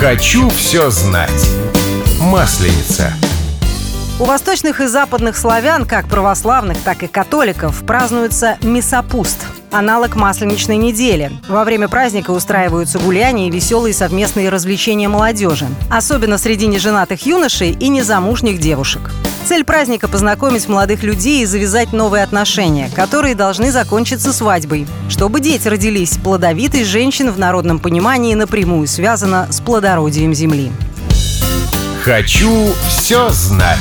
Хочу все знать. Масленица. У восточных и западных славян, как православных, так и католиков, празднуется Месопуст – аналог масленичной недели. Во время праздника устраиваются гуляния и веселые совместные развлечения молодежи, особенно среди неженатых юношей и незамужних девушек. Цель праздника – познакомить молодых людей и завязать новые отношения, которые должны закончиться свадьбой. Чтобы дети родились, плодовитость женщин в народном понимании напрямую связана с плодородием земли. Хочу все знать.